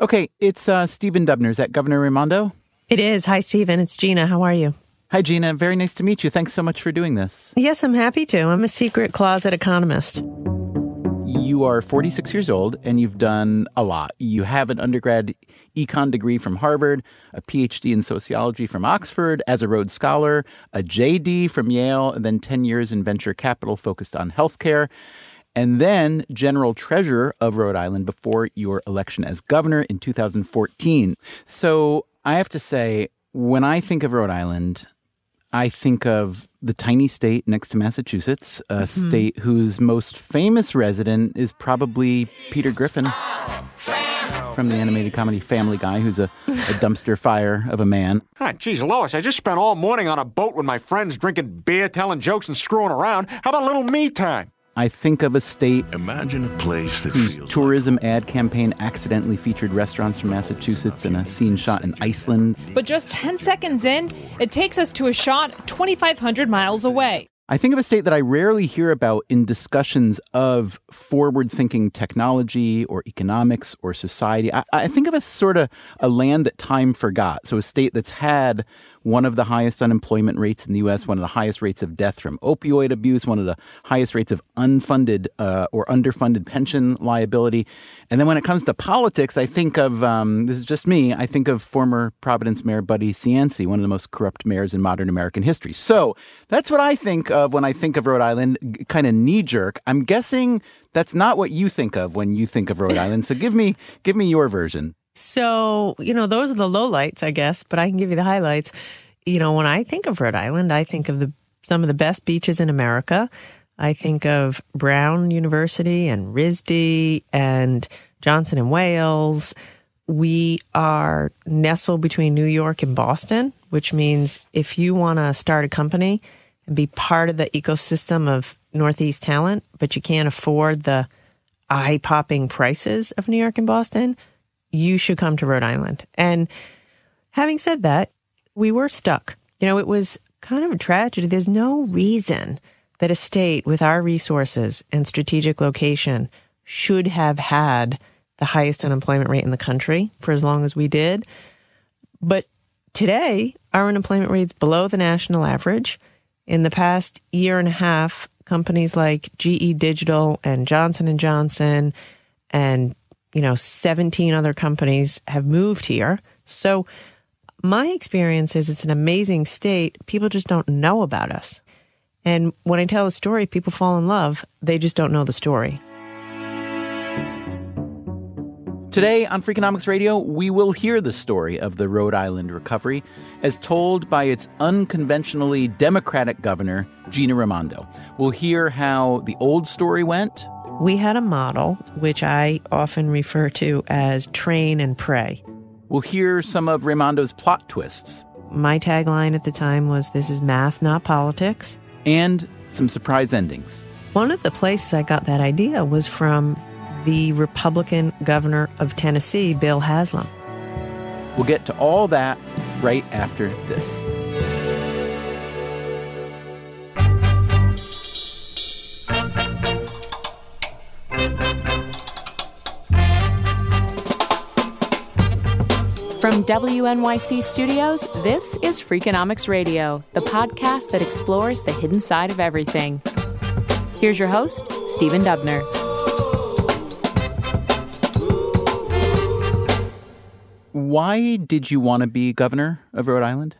Okay, it's uh, Stephen Dubner. Is that Governor Raimondo? It is. Hi, Stephen. It's Gina. How are you? Hi, Gina. Very nice to meet you. Thanks so much for doing this. Yes, I'm happy to. I'm a secret closet economist. You are 46 years old and you've done a lot. You have an undergrad econ degree from Harvard, a PhD in sociology from Oxford as a Rhodes Scholar, a JD from Yale, and then 10 years in venture capital focused on healthcare and then general treasurer of Rhode Island before your election as governor in 2014. So I have to say, when I think of Rhode Island, I think of the tiny state next to Massachusetts, a mm-hmm. state whose most famous resident is probably Peter Griffin from the animated comedy Family Guy, who's a, a dumpster fire of a man. Ah, geez, Lois, I just spent all morning on a boat with my friends drinking beer, telling jokes, and screwing around. How about a little me time? I think of a state Imagine a place that whose tourism like ad campaign accidentally featured restaurants from Massachusetts and a scene shot in Iceland. But just 10 seconds in, it takes us to a shot 2,500 miles away. I think of a state that I rarely hear about in discussions of forward thinking technology or economics or society. I, I, think of a sort of a land that time forgot. So, a state that's had one of the highest unemployment rates in the U.S., one of the highest rates of death from opioid abuse, one of the highest rates of unfunded uh, or underfunded pension liability. And then when it comes to politics, I think of um, this is just me. I think of former Providence Mayor Buddy Cianci, one of the most corrupt mayors in modern American history. So that's what I think of when I think of Rhode Island, kind of knee jerk. I'm guessing that's not what you think of when you think of Rhode Island. So give me give me your version. So, you know, those are the lowlights, I guess, but I can give you the highlights. You know, when I think of Rhode Island, I think of the some of the best beaches in America. I think of Brown University and RISD and Johnson and Wales. We are nestled between New York and Boston, which means if you want to start a company and be part of the ecosystem of Northeast talent, but you can't afford the eye popping prices of New York and Boston, you should come to Rhode Island. And having said that, we were stuck. You know, it was kind of a tragedy. There's no reason that a state with our resources and strategic location should have had the highest unemployment rate in the country for as long as we did. But today, our unemployment rate's below the national average. In the past year and a half, companies like GE Digital and Johnson and Johnson and you know, 17 other companies have moved here. So my experience is it's an amazing state. People just don't know about us. And when I tell a story, people fall in love. They just don't know the story. Today on Freakonomics Radio, we will hear the story of the Rhode Island recovery as told by its unconventionally Democratic governor, Gina Raimondo. We'll hear how the old story went, we had a model, which I often refer to as train and pray. We'll hear some of Raimondo's plot twists. My tagline at the time was This is math, not politics. And some surprise endings. One of the places I got that idea was from the Republican governor of Tennessee, Bill Haslam. We'll get to all that right after this. From WNYC Studios, this is Freakonomics Radio, the podcast that explores the hidden side of everything. Here's your host, Stephen Dubner. Why did you want to be governor of Rhode Island?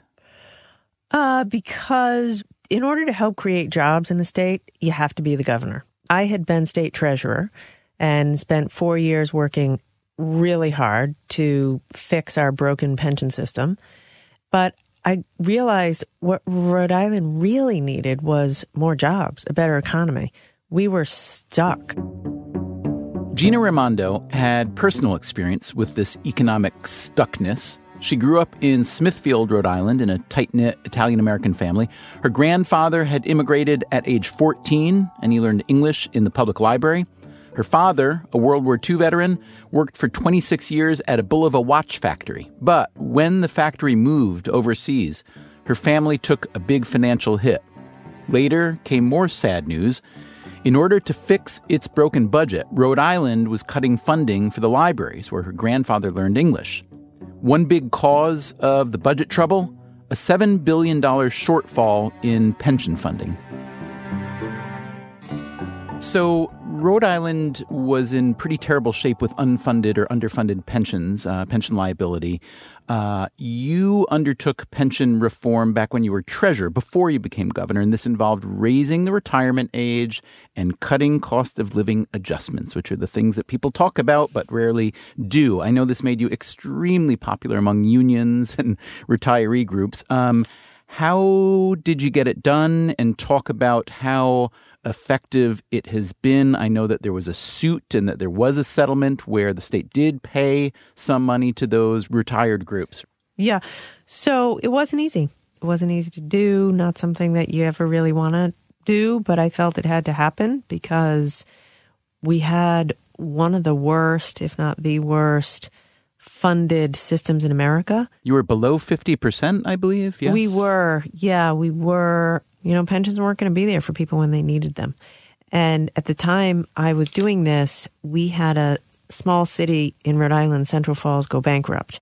Uh, because in order to help create jobs in the state, you have to be the governor. I had been state treasurer and spent four years working really hard to fix our broken pension system. But I realized what Rhode Island really needed was more jobs, a better economy. We were stuck. Gina Raimondo had personal experience with this economic stuckness. She grew up in Smithfield, Rhode Island, in a tight knit Italian American family. Her grandfather had immigrated at age 14, and he learned English in the public library. Her father, a World War II veteran, worked for 26 years at a Bulova watch factory. But when the factory moved overseas, her family took a big financial hit. Later came more sad news. In order to fix its broken budget, Rhode Island was cutting funding for the libraries where her grandfather learned English. One big cause of the budget trouble a $7 billion shortfall in pension funding. So, Rhode Island was in pretty terrible shape with unfunded or underfunded pensions, uh, pension liability. Uh, you undertook pension reform back when you were treasurer, before you became governor, and this involved raising the retirement age and cutting cost of living adjustments, which are the things that people talk about but rarely do. I know this made you extremely popular among unions and retiree groups. Um, how did you get it done? And talk about how effective it has been. I know that there was a suit and that there was a settlement where the state did pay some money to those retired groups. Yeah. So it wasn't easy. It wasn't easy to do, not something that you ever really want to do, but I felt it had to happen because we had one of the worst, if not the worst, funded systems in America. You were below 50%, I believe. Yes. We were. Yeah, we were. You know, pensions weren't going to be there for people when they needed them. And at the time I was doing this, we had a small city in Rhode Island, Central Falls, go bankrupt.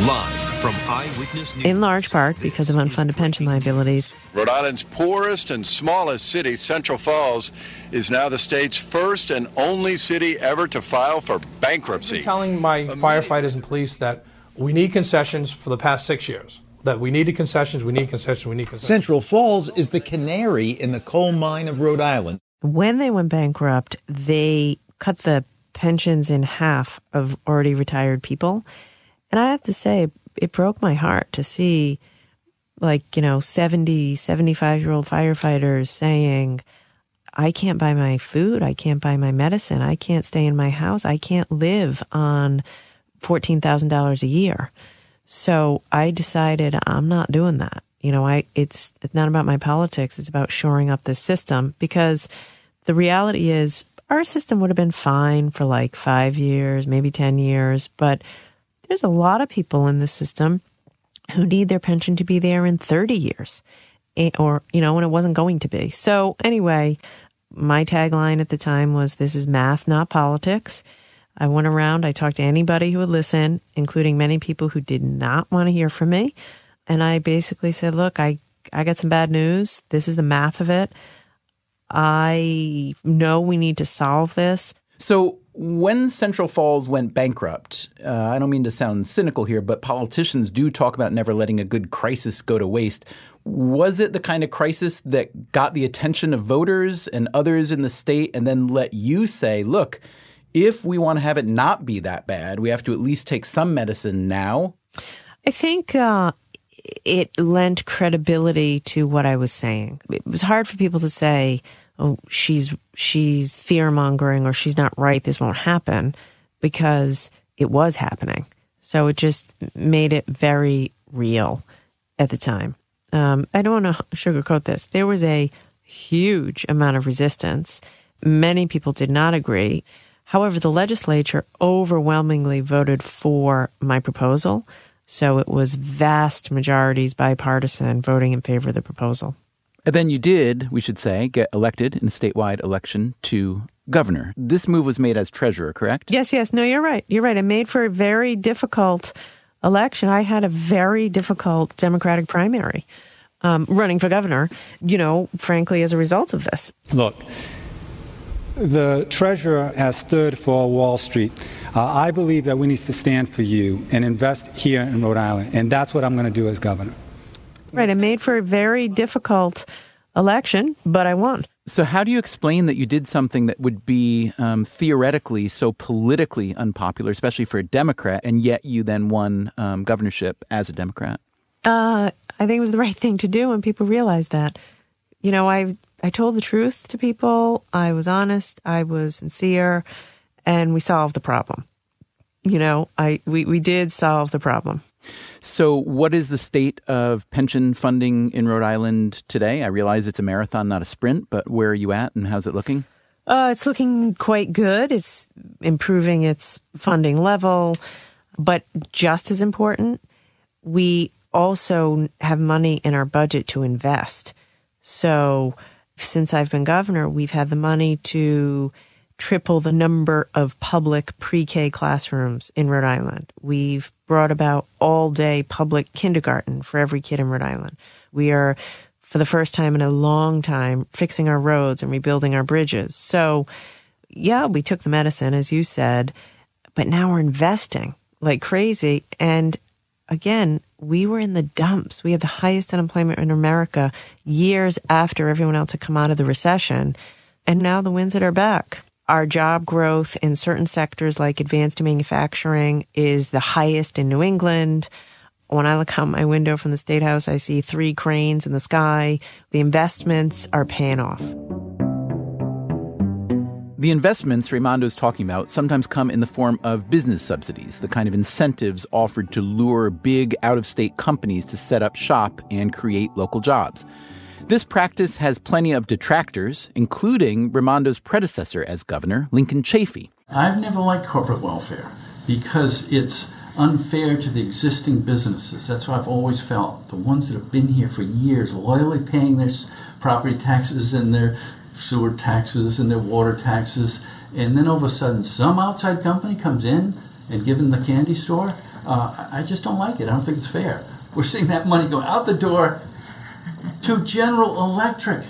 Live from Eyewitness News. In large part because of unfunded pension liabilities. Rhode Island's poorest and smallest city, Central Falls, is now the state's first and only city ever to file for bankruptcy. I'm telling my firefighters and police that we need concessions for the past six years. That we needed concessions, we need concessions, we need concessions. Central Falls is the canary in the coal mine of Rhode Island. When they went bankrupt, they cut the pensions in half of already retired people. And I have to say, it broke my heart to see like, you know, 70, 75 year old firefighters saying, I can't buy my food. I can't buy my medicine. I can't stay in my house. I can't live on $14,000 a year. So I decided I'm not doing that. You know, I, it's, it's not about my politics. It's about shoring up this system because the reality is our system would have been fine for like five years, maybe 10 years, but there's a lot of people in the system who need their pension to be there in 30 years or, you know, when it wasn't going to be. So anyway, my tagline at the time was this is math, not politics. I went around, I talked to anybody who would listen, including many people who did not want to hear from me. And I basically said, look, I, I got some bad news. This is the math of it. I know we need to solve this. So, when Central Falls went bankrupt, uh, I don't mean to sound cynical here, but politicians do talk about never letting a good crisis go to waste. Was it the kind of crisis that got the attention of voters and others in the state and then let you say, look, if we want to have it not be that bad, we have to at least take some medicine now? I think uh, it lent credibility to what I was saying. It was hard for people to say, oh, she's she's fear mongering or she's not right. This won't happen because it was happening. So it just made it very real at the time. Um, I don't want to sugarcoat this. There was a huge amount of resistance. Many people did not agree. However, the legislature overwhelmingly voted for my proposal. So it was vast majorities bipartisan voting in favor of the proposal. And then you did, we should say, get elected in a statewide election to governor. This move was made as treasurer, correct? Yes, yes. No, you're right. You're right. It made for a very difficult election. I had a very difficult Democratic primary um, running for governor, you know, frankly, as a result of this. Look, the treasurer has stood for Wall Street. Uh, I believe that we need to stand for you and invest here in Rhode Island, and that's what I'm going to do as governor. Right. It made for a very difficult election, but I won. So, how do you explain that you did something that would be um, theoretically so politically unpopular, especially for a Democrat, and yet you then won um, governorship as a Democrat? Uh, I think it was the right thing to do, and people realized that. You know, I I told the truth to people. I was honest. I was sincere, and we solved the problem. You know, I we, we did solve the problem. So, what is the state of pension funding in Rhode Island today? I realize it's a marathon, not a sprint, but where are you at and how's it looking? Uh, it's looking quite good. It's improving its funding level. But just as important, we also have money in our budget to invest. So, since I've been governor, we've had the money to triple the number of public pre-K classrooms in Rhode Island. We've brought about all day public kindergarten for every kid in Rhode Island. We are, for the first time in a long time, fixing our roads and rebuilding our bridges. So, yeah, we took the medicine, as you said, but now we're investing like crazy. And again, we were in the dumps. We had the highest unemployment in America years after everyone else had come out of the recession. And now the wind's at our back. Our job growth in certain sectors like advanced manufacturing is the highest in New England. When I look out my window from the State House, I see three cranes in the sky. The investments are paying off. The investments Raimondo is talking about sometimes come in the form of business subsidies, the kind of incentives offered to lure big out of state companies to set up shop and create local jobs. This practice has plenty of detractors, including Raimondo's predecessor as governor, Lincoln Chafee. I've never liked corporate welfare because it's unfair to the existing businesses. That's why I've always felt the ones that have been here for years, loyally paying their property taxes and their sewer taxes and their water taxes, and then all of a sudden some outside company comes in and given the candy store. Uh, I just don't like it. I don't think it's fair. We're seeing that money go out the door to General Electric,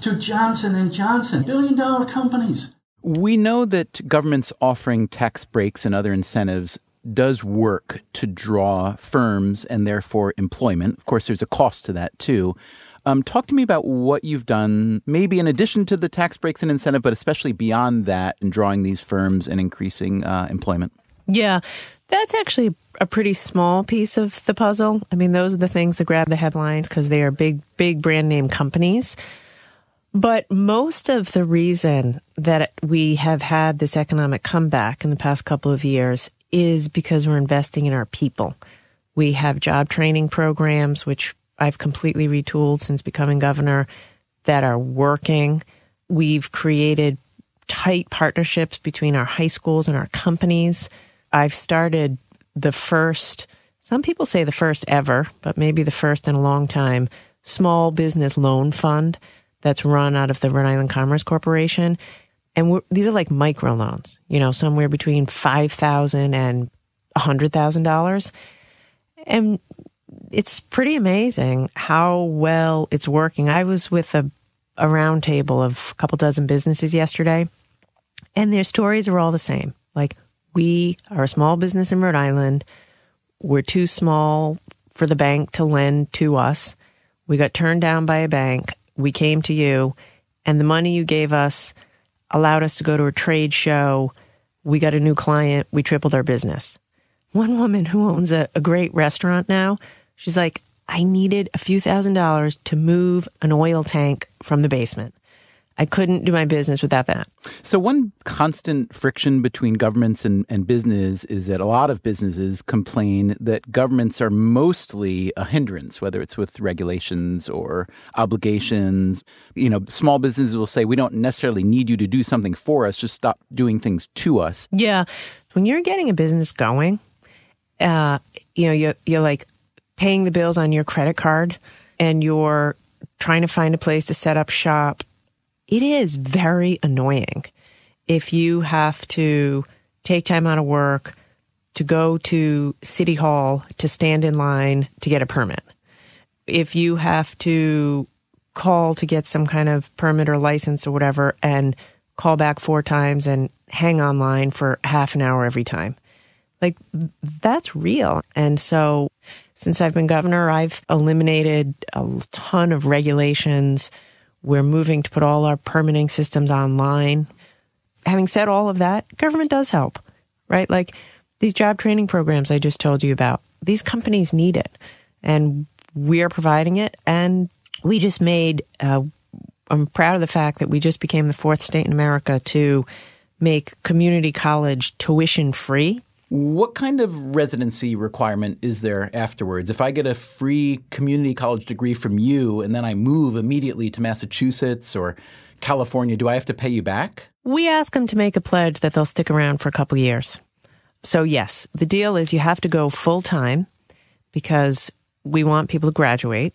to Johnson and Johnson, billion dollar companies. We know that governments offering tax breaks and other incentives does work to draw firms and therefore employment. Of course, there's a cost to that too. Um, talk to me about what you've done, maybe in addition to the tax breaks and incentive, but especially beyond that in drawing these firms and increasing uh, employment. Yeah, that's actually a pretty small piece of the puzzle. I mean, those are the things that grab the headlines because they are big, big brand name companies. But most of the reason that we have had this economic comeback in the past couple of years is because we're investing in our people. We have job training programs, which I've completely retooled since becoming governor, that are working. We've created tight partnerships between our high schools and our companies. I've started the first, some people say the first ever, but maybe the first in a long time, small business loan fund that's run out of the Rhode Island Commerce Corporation. And these are like micro loans, you know, somewhere between 5,000 and $100,000. And it's pretty amazing how well it's working. I was with a, a roundtable of a couple dozen businesses yesterday, and their stories are all the same. Like, we are a small business in Rhode Island. We're too small for the bank to lend to us. We got turned down by a bank. We came to you, and the money you gave us allowed us to go to a trade show. We got a new client. We tripled our business. One woman who owns a, a great restaurant now, she's like, I needed a few thousand dollars to move an oil tank from the basement. I couldn't do my business without that. So, one constant friction between governments and, and business is that a lot of businesses complain that governments are mostly a hindrance, whether it's with regulations or obligations. You know, small businesses will say, we don't necessarily need you to do something for us, just stop doing things to us. Yeah. When you're getting a business going, uh, you know, you're, you're like paying the bills on your credit card and you're trying to find a place to set up shop it is very annoying if you have to take time out of work to go to city hall to stand in line to get a permit. If you have to call to get some kind of permit or license or whatever and call back four times and hang online for half an hour every time. Like that's real. And so since I've been governor, I've eliminated a ton of regulations. We're moving to put all our permitting systems online. Having said all of that, government does help, right? Like these job training programs I just told you about, these companies need it. And we are providing it. And we just made, uh, I'm proud of the fact that we just became the fourth state in America to make community college tuition free. What kind of residency requirement is there afterwards? If I get a free community college degree from you and then I move immediately to Massachusetts or California, do I have to pay you back? We ask them to make a pledge that they'll stick around for a couple years. So, yes, the deal is you have to go full time because we want people to graduate.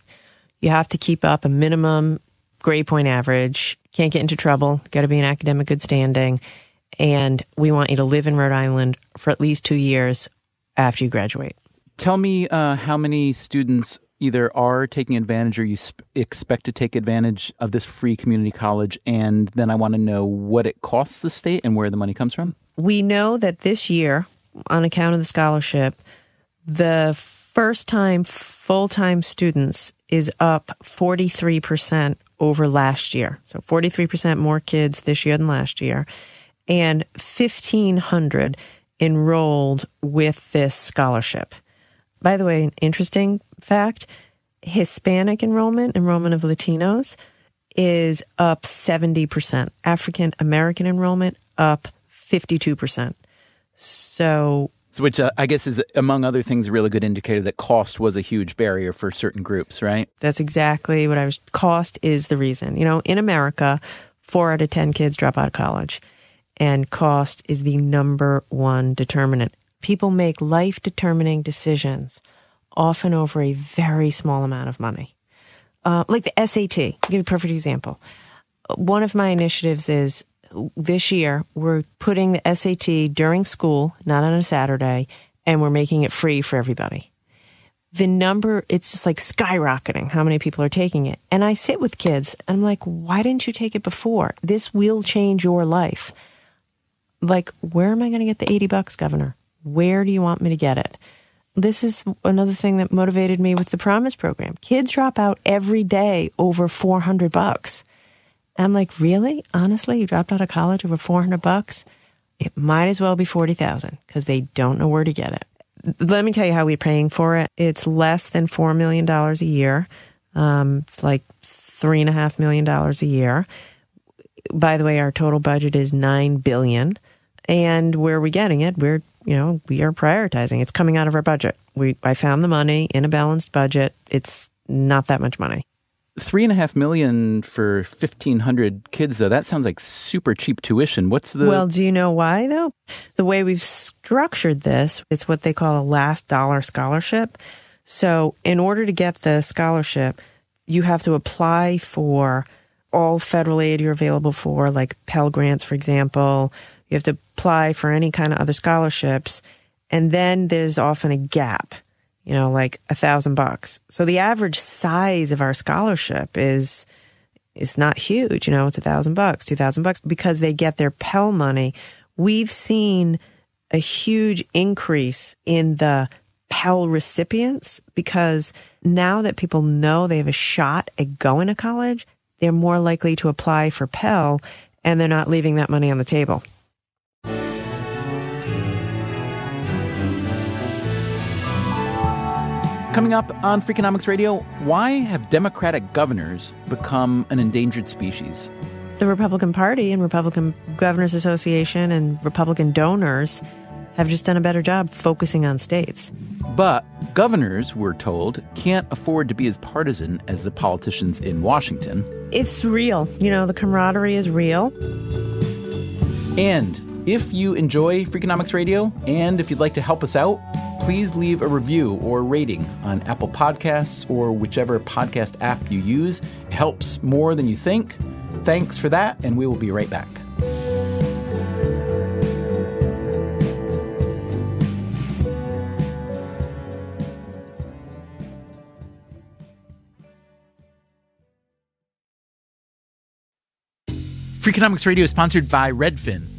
You have to keep up a minimum grade point average, can't get into trouble, got to be in academic good standing, and we want you to live in Rhode Island for at least two years after you graduate. Tell me uh, how many students either are taking advantage or you sp- expect to take advantage of this free community college, and then I want to know what it costs the state and where the money comes from. We know that this year, on account of the scholarship, the first time full time students is up 43% over last year. So 43% more kids this year than last year. And 1,500 enrolled with this scholarship. By the way, an interesting fact Hispanic enrollment, enrollment of Latinos, is up 70%. African American enrollment up 52%. So so which uh, I guess is, among other things, a really good indicator that cost was a huge barrier for certain groups, right? That's exactly what I was. Cost is the reason. You know, in America, four out of 10 kids drop out of college, and cost is the number one determinant. People make life determining decisions often over a very small amount of money. Uh, like the SAT, I'll give you a perfect example. One of my initiatives is this year we're putting the SAT during school, not on a Saturday, and we're making it free for everybody. The number, it's just like skyrocketing how many people are taking it. And I sit with kids and I'm like, why didn't you take it before? This will change your life. Like, where am I going to get the 80 bucks, governor? Where do you want me to get it? This is another thing that motivated me with the Promise program. Kids drop out every day over 400 bucks. I'm like, really? Honestly, you dropped out of college over 400 bucks? It might as well be 40,000 because they don't know where to get it. Let me tell you how we're paying for it. It's less than $4 million a year. Um, it's like $3.5 million a year. By the way, our total budget is $9 billion. And where are we getting it? We're, you know, we are prioritizing. It's coming out of our budget. We, I found the money in a balanced budget. It's not that much money three and a half million for fifteen hundred kids, though. That sounds like super cheap tuition. What's the well? Do you know why though? The way we've structured this, it's what they call a last dollar scholarship. So, in order to get the scholarship, you have to apply for all federal aid you're available for, like Pell Grants, for example. You have to apply for any kind of other scholarships. And then there's often a gap you know, like a thousand bucks. So the average size of our scholarship is is not huge. You know, it's a thousand bucks, two thousand bucks because they get their Pell money. We've seen a huge increase in the Pell recipients because now that people know they have a shot at going to college, they're more likely to apply for Pell and they're not leaving that money on the table. Coming up on Freakonomics Radio, why have Democratic governors become an endangered species? The Republican Party and Republican Governors Association and Republican donors have just done a better job focusing on states. But governors, we're told, can't afford to be as partisan as the politicians in Washington. It's real. You know, the camaraderie is real. And if you enjoy Freakonomics Radio and if you'd like to help us out, please leave a review or rating on Apple Podcasts or whichever podcast app you use. It helps more than you think. Thanks for that, and we will be right back. Freakonomics Radio is sponsored by Redfin.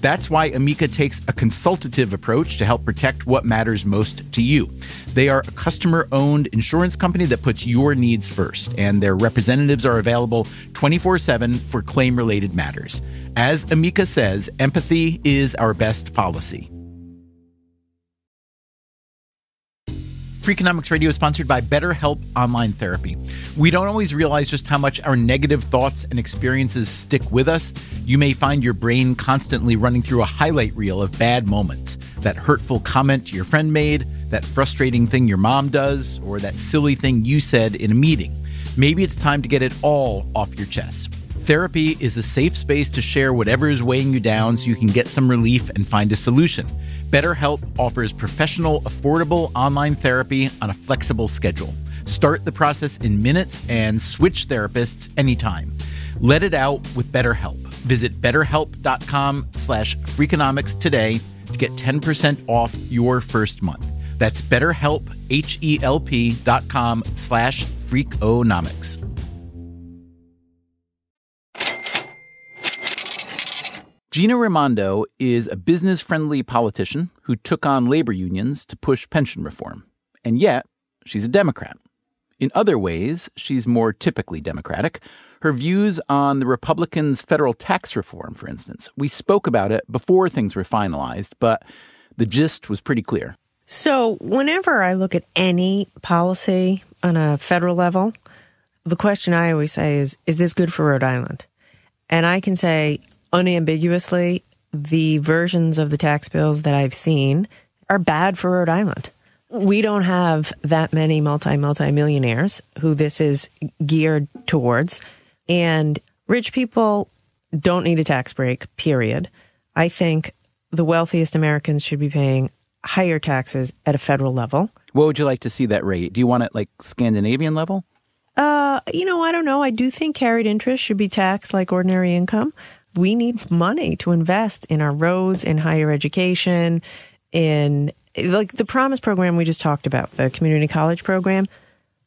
That's why Amica takes a consultative approach to help protect what matters most to you. They are a customer owned insurance company that puts your needs first, and their representatives are available 24 7 for claim related matters. As Amica says, empathy is our best policy. Freakonomics Radio is sponsored by BetterHelp Online Therapy. We don't always realize just how much our negative thoughts and experiences stick with us. You may find your brain constantly running through a highlight reel of bad moments that hurtful comment your friend made, that frustrating thing your mom does, or that silly thing you said in a meeting. Maybe it's time to get it all off your chest. Therapy is a safe space to share whatever is weighing you down so you can get some relief and find a solution. BetterHelp offers professional, affordable online therapy on a flexible schedule. Start the process in minutes and switch therapists anytime. Let it out with BetterHelp. Visit betterhelp.com slash freakonomics today to get 10% off your first month. That's betterhelp, H-E-L-P dot com slash freakonomics. Gina Raimondo is a business friendly politician who took on labor unions to push pension reform. And yet, she's a Democrat. In other ways, she's more typically Democratic. Her views on the Republicans' federal tax reform, for instance, we spoke about it before things were finalized, but the gist was pretty clear. So, whenever I look at any policy on a federal level, the question I always say is, is this good for Rhode Island? And I can say unambiguously, the versions of the tax bills that I've seen are bad for Rhode Island. We don't have that many multi, multi millionaires who this is geared towards. And rich people don't need a tax break, period. I think the wealthiest Americans should be paying higher taxes at a federal level. What would you like to see that rate? Do you want it like Scandinavian level? Uh, you know, I don't know. I do think carried interest should be taxed like ordinary income. We need money to invest in our roads, in higher education, in like the Promise program we just talked about, the community college program.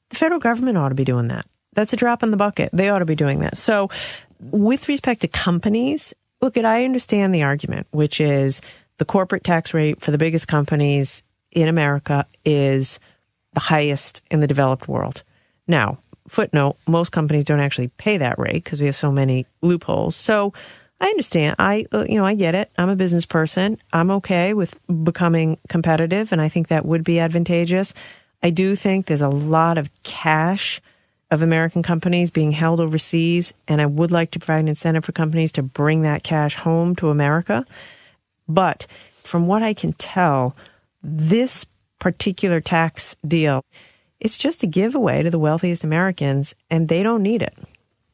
The federal government ought to be doing that. That's a drop in the bucket. They ought to be doing that. So, with respect to companies, look at I understand the argument, which is the corporate tax rate for the biggest companies in America is the highest in the developed world. Now, footnote, most companies don't actually pay that rate because we have so many loopholes. So I understand. I, uh, you know, I get it. I'm a business person. I'm okay with becoming competitive, and I think that would be advantageous. I do think there's a lot of cash of American companies being held overseas, and I would like to provide an incentive for companies to bring that cash home to America. But from what I can tell, this particular tax deal, it's just a giveaway to the wealthiest Americans, and they don't need it.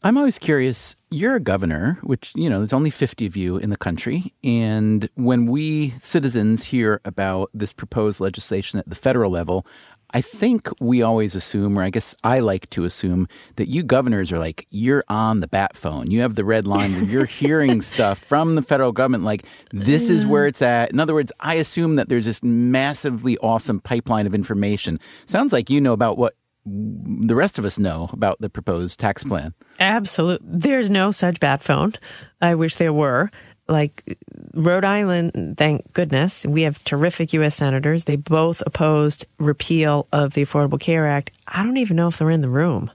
I'm always curious. You're a governor, which, you know, there's only 50 of you in the country. And when we citizens hear about this proposed legislation at the federal level, I think we always assume, or I guess I like to assume, that you governors are like, you're on the bat phone. You have the red line where you're hearing stuff from the federal government, like, this is where it's at. In other words, I assume that there's this massively awesome pipeline of information. Sounds like you know about what the rest of us know about the proposed tax plan. Absolutely. There's no such bat phone. I wish there were. Like Rhode Island, thank goodness, we have terrific U.S. senators. They both opposed repeal of the Affordable Care Act. I don't even know if they're in the room.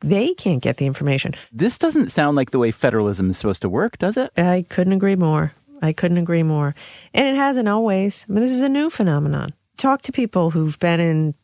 They can't get the information. This doesn't sound like the way federalism is supposed to work, does it? I couldn't agree more. I couldn't agree more. And it hasn't always. I mean, this is a new phenomenon. Talk to people who've been in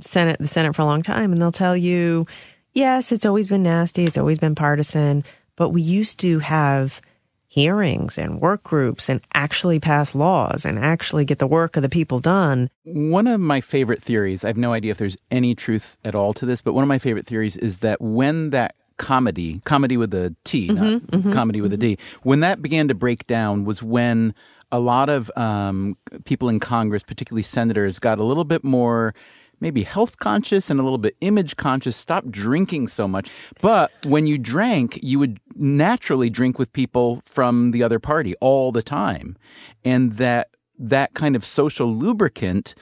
Senate, the Senate for a long time, and they'll tell you, yes, it's always been nasty. It's always been partisan, but we used to have hearings and work groups and actually pass laws and actually get the work of the people done. One of my favorite theories, I have no idea if there's any truth at all to this, but one of my favorite theories is that when that comity, comity with a T, not Mm-hmm, Mhm, mhm, comedy with a D, when that began to break down was when a lot of um, people in Congress, particularly senators, got a little bit more maybe health conscious and a little bit image conscious, stopped drinking so much. But when you drank, you would naturally drink with people from the other party all the time. And that that kind of social lubricant,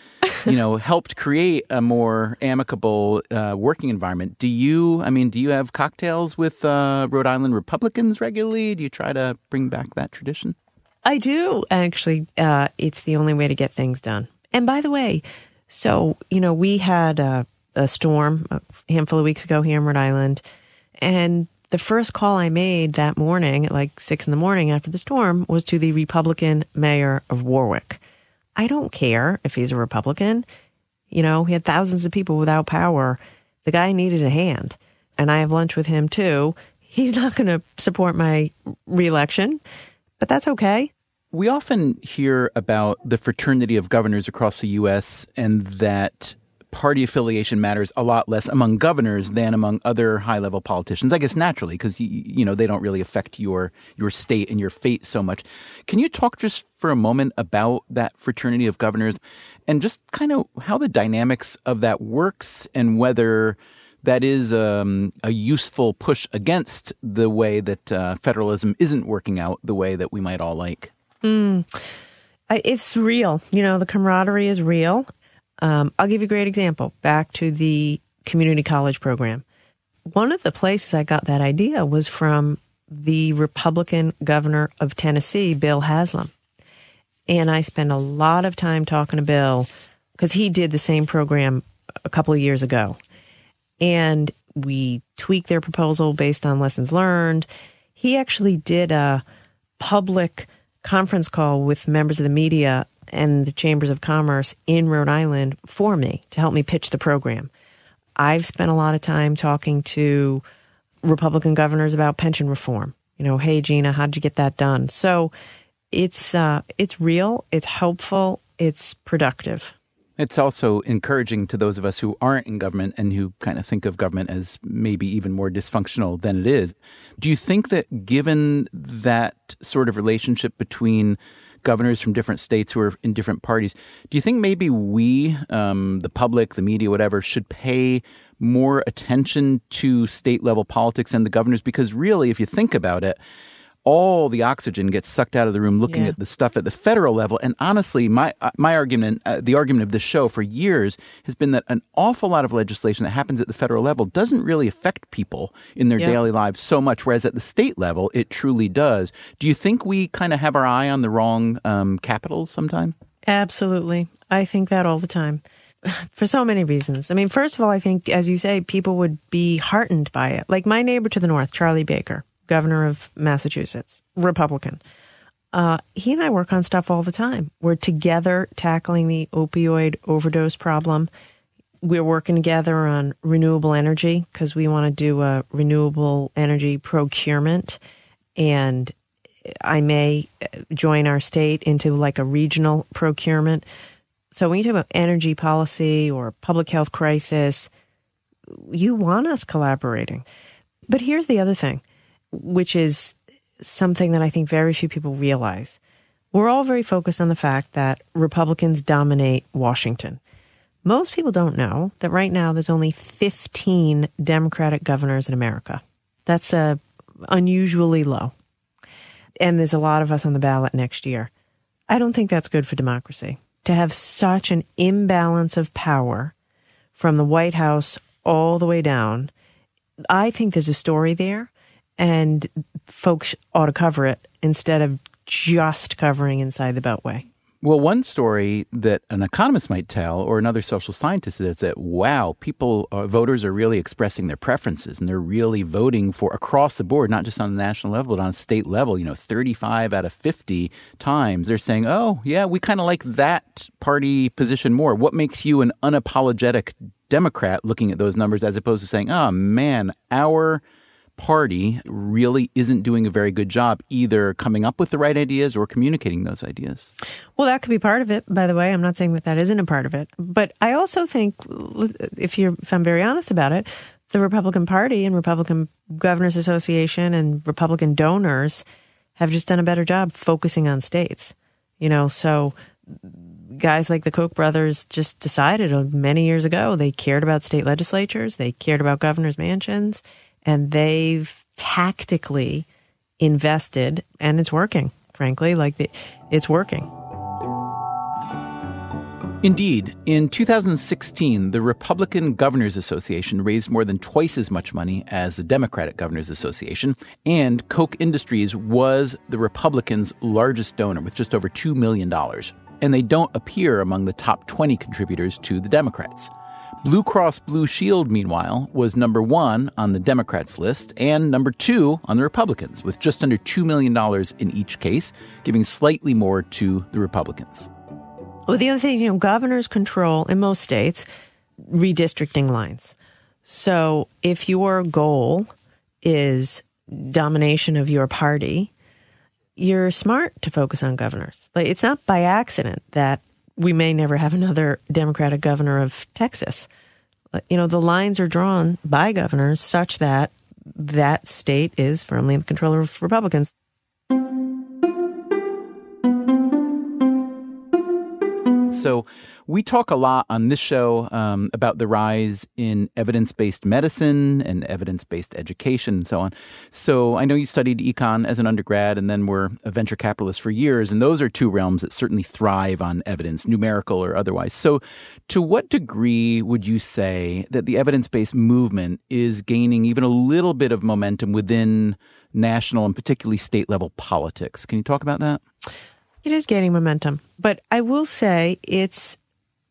you know, helped create a more amicable uh, working environment. Do you, I mean, do you have cocktails with uh, Rhode Island Republicans regularly? Do you try to bring back that tradition? I do actually. Uh, it's the only way to get things done. And by the way, so you know, we had a, a storm a handful of weeks ago here in Rhode Island, and the first call I made that morning at like six in the morning after the storm was to the Republican mayor of Warwick. I don't care if he's a Republican. You know, he had thousands of people without power. The guy needed a hand, and I have lunch with him too. He's not going to support my reelection, but that's okay. We often hear about the fraternity of governors across the U.S. and that party affiliation matters a lot less among governors than among other high-level politicians. I guess naturally, because you, you know they don't really affect your your state and your fate so much. Can you talk just for a moment about that fraternity of governors and just kind of how the dynamics of that works and whether that is um, a useful push against the way that uh, federalism isn't working out the way that we might all like. Mm. It's real. You know, the camaraderie is real. Um, I'll give you a great example. Back to the community college program. One of the places I got that idea was from the Republican governor of Tennessee, Bill Haslam. And I spent a lot of time talking to Bill because he did the same program a couple of years ago. And we tweaked their proposal based on lessons learned. He actually did a public conference call with members of the media and the chambers of commerce in Rhode Island for me to help me pitch the program. I've spent a lot of time talking to Republican governors about pension reform. You know, hey Gina, how'd you get that done? So it's uh, it's real, it's helpful, it's productive. It's also encouraging to those of us who aren't in government and who kind of think of government as maybe even more dysfunctional than it is. Do you think that given that sort of relationship between governors from different states who are in different parties, do you think maybe we, um, the public, the media, whatever, should pay more attention to state level politics and the governors? Because really, if you think about it, all the oxygen gets sucked out of the room looking Yeah. at the stuff at the federal level. And honestly, my uh, my argument, uh, the argument of this show for years has been that an awful lot of legislation that happens at the federal level doesn't really affect people in their Yeah. daily lives so much, whereas at the state level, it truly does. Do you think we kind of have our eye on the wrong um, capitals sometime? Absolutely. I think that all the time for so many reasons. I mean, first of all, I think, as you say, people would be heartened by it. Like my neighbor to the north, Charlie Baker, governor of Massachusetts, Republican. Uh, he and I work on stuff all the time. We're together tackling the opioid overdose problem. We're working together on renewable energy because we want to do a renewable energy procurement. And I may uh, join our state into like a regional procurement. So when you talk about energy policy or public health crisis, you want us collaborating. But here's the other thing, which is something that I think very few people realize. We're all very focused on the fact that Republicans dominate Washington. Most people don't know that right now there's only 15 Democratic governors in America. That's uh, unusually low. And there's a lot of us on the ballot next year. I don't think that's good for democracy to have such an imbalance of power from the White House all the way down. I think there's a story there, and folks ought to cover it instead of just covering inside the Beltway. Well, one story that an economist might tell, or another social scientist, is that wow, people, uh, voters are really expressing their preferences, and they're really voting for across the board, not just on the national level, but on a state level. You know, thirty-five out of fifty times they're saying, "Oh, yeah, we kind of like that party position more." What makes you an unapologetic Democrat looking at those numbers, as opposed to saying, "Oh man, our." Party really isn't doing a very good job either coming up with the right ideas or communicating those ideas. Well, that could be part of it, by the way. I'm not saying that that isn't a part of it. But I also think, if, you're, if I'm very honest about it, the Republican Party and Republican Governors Association and Republican donors have just done a better job focusing on states. You know, so guys like the Koch brothers just decided uh, many years ago they cared about state legislatures, they cared about governors' mansions, and they've tactically invested and it's working frankly like the, it's working Indeed, in 2016, the Republican Governors Association raised more than twice as much money as the Democratic Governors Association, and Koch Industries was the Republicans' largest donor with just over $2 million. And they don't appear among the top 20 contributors to the Democrats. Blue Cross Blue Shield, meanwhile, was number one on the Democrats' list and number two on the Republicans, with just under $2 million in each case, giving slightly more to the Republicans. Well, the other thing, you know, governors control in most states redistricting lines. So if your goal is domination of your party, you're smart to focus on governors. Like it's not by accident that we may never have another Democratic governor of Texas. Uh, you know, the lines are drawn by governors such that that state is firmly in the control of Republicans. So, we talk a lot on this show um, about the rise in evidence based medicine and evidence based education and so on. So, I know you studied econ as an undergrad and then were a venture capitalist for years, and those are two realms that certainly thrive on evidence, numerical or otherwise. So, to what degree would you say that the evidence based movement is gaining even a little bit of momentum within national and particularly state level politics? Can you talk about that? It is gaining momentum, but I will say it's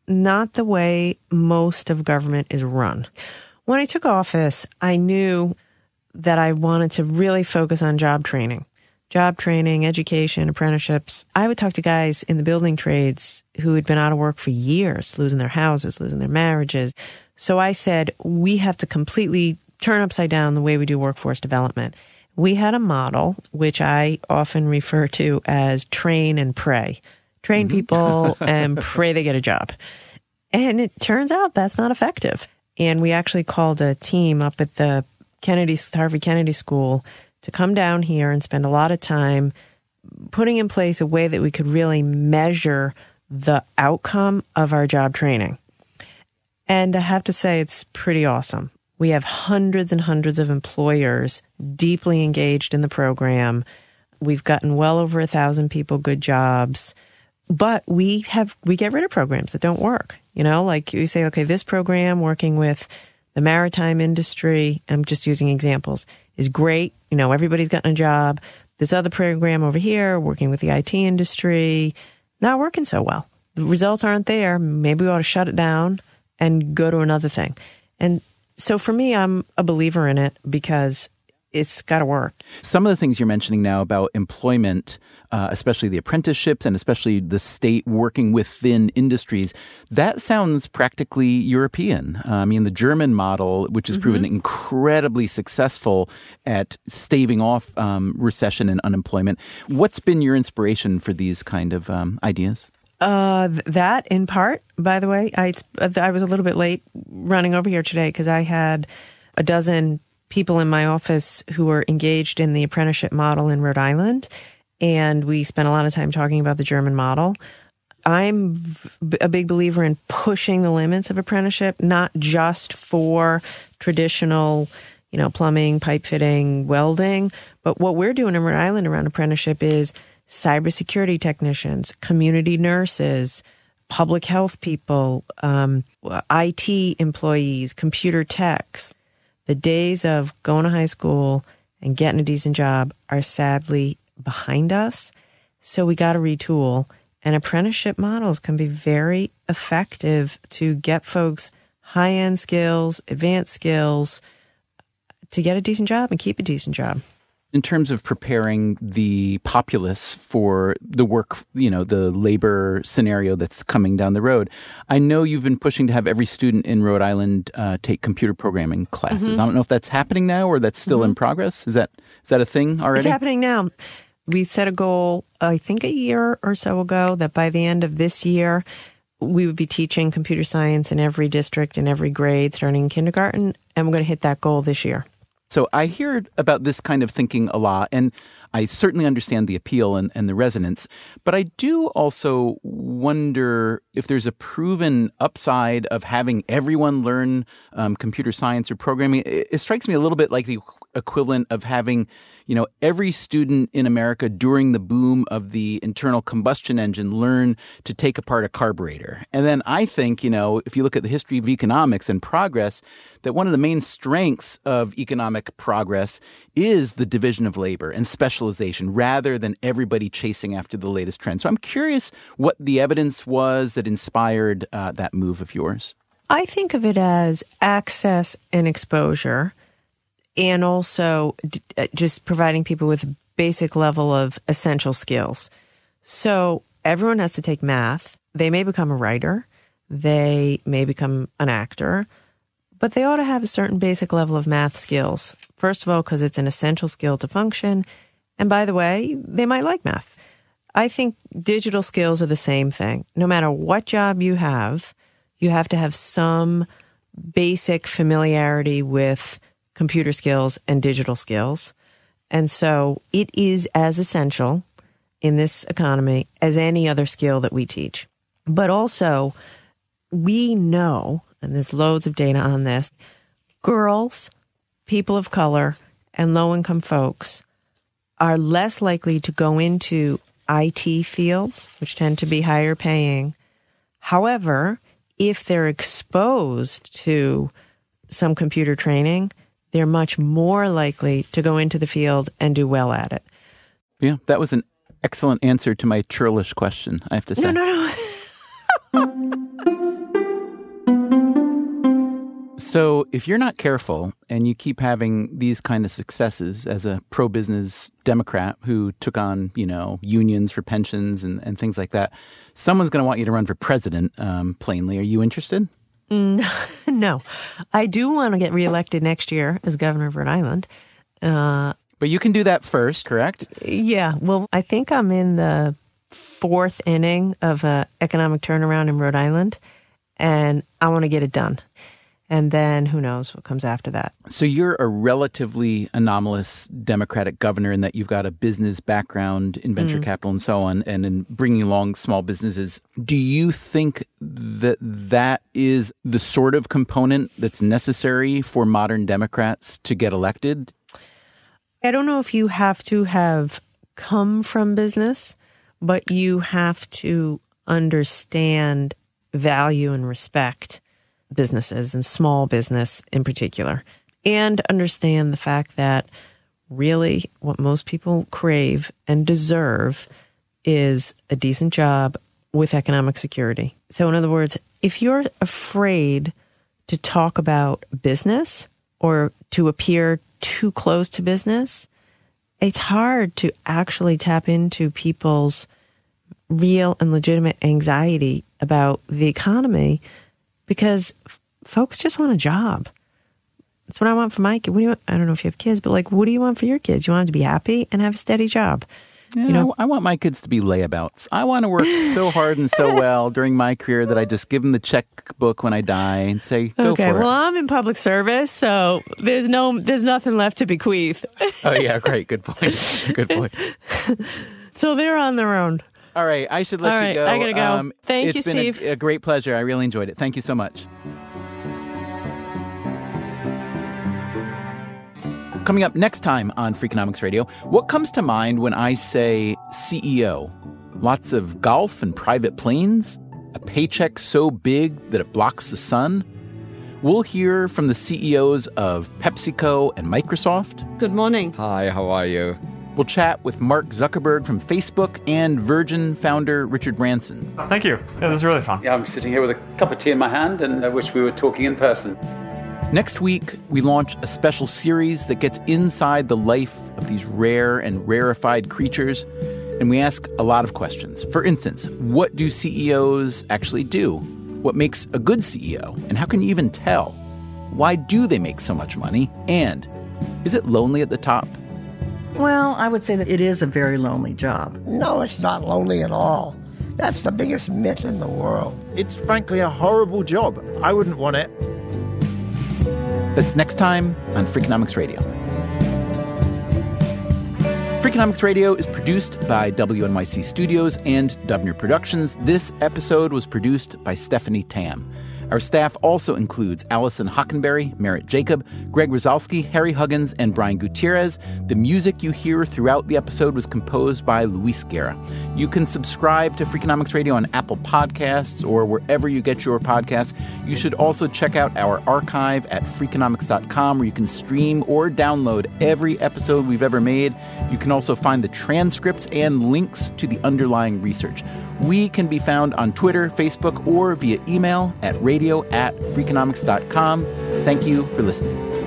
not the way most of government is run. When I took office, I knew that I wanted to really focus on job training. Job training, education, apprenticeships. I would talk to guys in the building trades who had been out of work for years, losing their houses, losing their marriages. So I said, we have to completely turn upside down the way we do workforce development we had a model which I often refer to as train and pray. Train mm-hmm. people and pray they get a job. And it turns out that's not effective. And we actually called a team up at the Kennedy, Harvard Kennedy School to come down here and spend a lot of time putting in place a way that we could really measure the outcome of our job training. And I have to say, it's pretty awesome. We have hundreds and hundreds of employers deeply engaged in the program. We've gotten well over a thousand people good jobs, but we have, we get rid of programs that don't work. You know, like you say, okay, this program working with the maritime industry, I'm just using examples, is great. You know, everybody's gotten a job. This other program over here working with the IT industry, not working so well. The results aren't there. Maybe we ought to shut it down and go to another thing. And so for me, I'm a believer in it because it's got to work. Some of the things you're mentioning now about employment, uh, especially the apprenticeships and especially the state working within industries, that sounds practically European. Uh, I mean, the German model, which has mm-hmm. proven incredibly successful at staving off um, recession and unemployment. What's been your inspiration for these kind of um, ideas? Uh, that in part, by the way, I I was a little bit late running over here today because I had a dozen people in my office who are engaged in the apprenticeship model in Rhode Island, and we spent a lot of time talking about the German model. I'm a big believer in pushing the limits of apprenticeship, not just for traditional, you know, plumbing, pipe fitting, welding, but what we're doing in Rhode Island around apprenticeship is cybersecurity technicians, community nurses, public health people, um, IT employees, computer techs. The days of going to high school and getting a decent job are sadly behind us. So we got to retool. And apprenticeship models can be very effective to get folks high end skills, advanced skills to get a decent job and keep a decent job in terms of preparing the populace for the work, you know, the labor scenario that's coming down the road. I know you've been pushing to have every student in Rhode Island uh, take computer programming classes. Mhm. I don't know if that's happening now or that's still in progress. Is that is that a thing already? It's happening now. We set a goal, I think a year or so ago, that by the end of this year, we would be teaching computer science in every district in every grade starting in kindergarten. And we're going to hit that goal this year. So I hear about this kind of thinking a lot, and I certainly understand the appeal and, and the resonance. But I do also wonder if there's a proven upside of having everyone learn um, computer science or programming. It, it strikes me a little bit like the equivalent of having you know, every student in America during the boom of the internal combustion engine learn to take apart a carburetor. And then I think, you know, if you look at the history of economics and progress, that one of the main strengths of economic progress is the division of labor and specialization rather than everybody chasing after the latest trend. So I'm curious what the evidence was that inspired uh, that move of yours. I think of it as access and exposure and also uh, just providing people with a basic level of essential skills. So everyone has to take math. They may become a writer. They may become an actor, but they ought to have a certain basic level of math skills. First of all, because it's an essential skill to function. And by the way, they might like math. I think digital skills are the same thing. No matter what job you have, you have to have some basic familiarity with computer skills and digital skills. And so it is as essential in this economy as any other skill that we teach. But also, we know, and there's loads of data on this, girls, people of color, and low income folks are less likely to go into IT fields, which tend to be higher paying. However, if they're exposed to some computer training, they're much more likely to go into the field and do well at it. Yeah, that was an excellent answer to my churlish question, I have to say. No, no, no. So, if you're not careful and you keep having these kind of successes as a pro business Democrat who took on, you know, unions for pensions and, and things like that, someone's going to want you to run for president, um, plainly. Are you interested? Mm, no, I do want to get reelected next year as governor of Rhode Island. Uh, but you can do that first, correct? Yeah. Well, I think I'm in the fourth inning of a economic turnaround in Rhode Island, and I want to get it done. And then who knows what comes after that. So you're a relatively anomalous Democratic governor in that you've got a business background in venture mm. capital and so on, and in bringing along small businesses. Do you think that that is the sort of component that's necessary for modern Democrats to get elected? I don't know if you have to have come from business, but you have to understand value and respect businesses and small business in particular, and understand the fact that really what most people crave and deserve is a decent job with economic security. So, in other words, if you're afraid to talk about business or to appear too close to business, it's hard to actually tap into people's real and legitimate anxiety about the economy because f- folks just want a job. That's what I want for my kid. What do you want? I don't know if you have kids, but like, what do you want for your kids? You want them to be happy and have a steady job. Yeah, you know, I want my kids to be layabouts. I want to work so hard and so well during my career that I just give them the checkbook when I die and say, "Go okay, for well, it." I'm in public service, so there's no, there's nothing left to bequeath. oh yeah, great, good point. Good point. so they're on their own. All right, I should let All you right, go. I gotta go. Um, Thank it's you, been Steve. A, a great pleasure. I really enjoyed it. Thank you so much. Coming up next time on Freakonomics Radio, what comes to mind when I say CEO? Lots of golf and private planes? A paycheck so big that it blocks the sun? We'll hear from the CEOs of PepsiCo and Microsoft. Good morning. Hi, how are you? We'll chat with Mark Zuckerberg from Facebook and Virgin founder Richard Branson. Thank you. Yeah, this is really fun. Yeah, I'm sitting here with a cup of tea in my hand, and I wish we were talking in person. Next week, we launch a special series that gets inside the life of these rare and rarefied creatures, and we ask a lot of questions. For instance, what do CEOs actually do? What makes a good CEO? And how can you even tell? Why do they make so much money? And is it lonely at the top? Well, I would say that it is a very lonely job. No, it's not lonely at all. That's the biggest myth in the world. It's frankly a horrible job. I wouldn't want it. That's next time on Freakonomics Radio. Freakonomics Radio is produced by WNYC Studios and Dubner Productions. This episode was produced by Stephanie Tam. Our staff also includes Allison Hockenberry, Merritt Jacob, Greg Rosalsky, Harry Huggins, and Brian Gutierrez. The music you hear throughout the episode was composed by Luis Guerra. You can subscribe to Freakonomics Radio on Apple Podcasts or wherever you get your podcasts. You should also check out our archive at freakonomics.com where you can stream or download every episode we've ever made. You can also find the transcripts and links to the underlying research. We can be found on Twitter, Facebook, or via email at radio at freakonomics.com. Thank you for listening.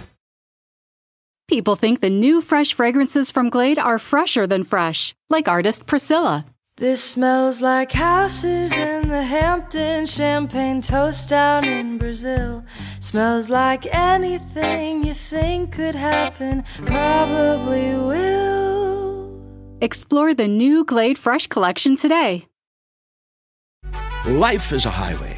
People think the new fresh fragrances from Glade are fresher than fresh, like artist Priscilla. This smells like houses in the Hamptons, champagne toast down in Brazil. Smells like anything you think could happen, probably will. Explore the new Glade Fresh collection today. Life is a highway,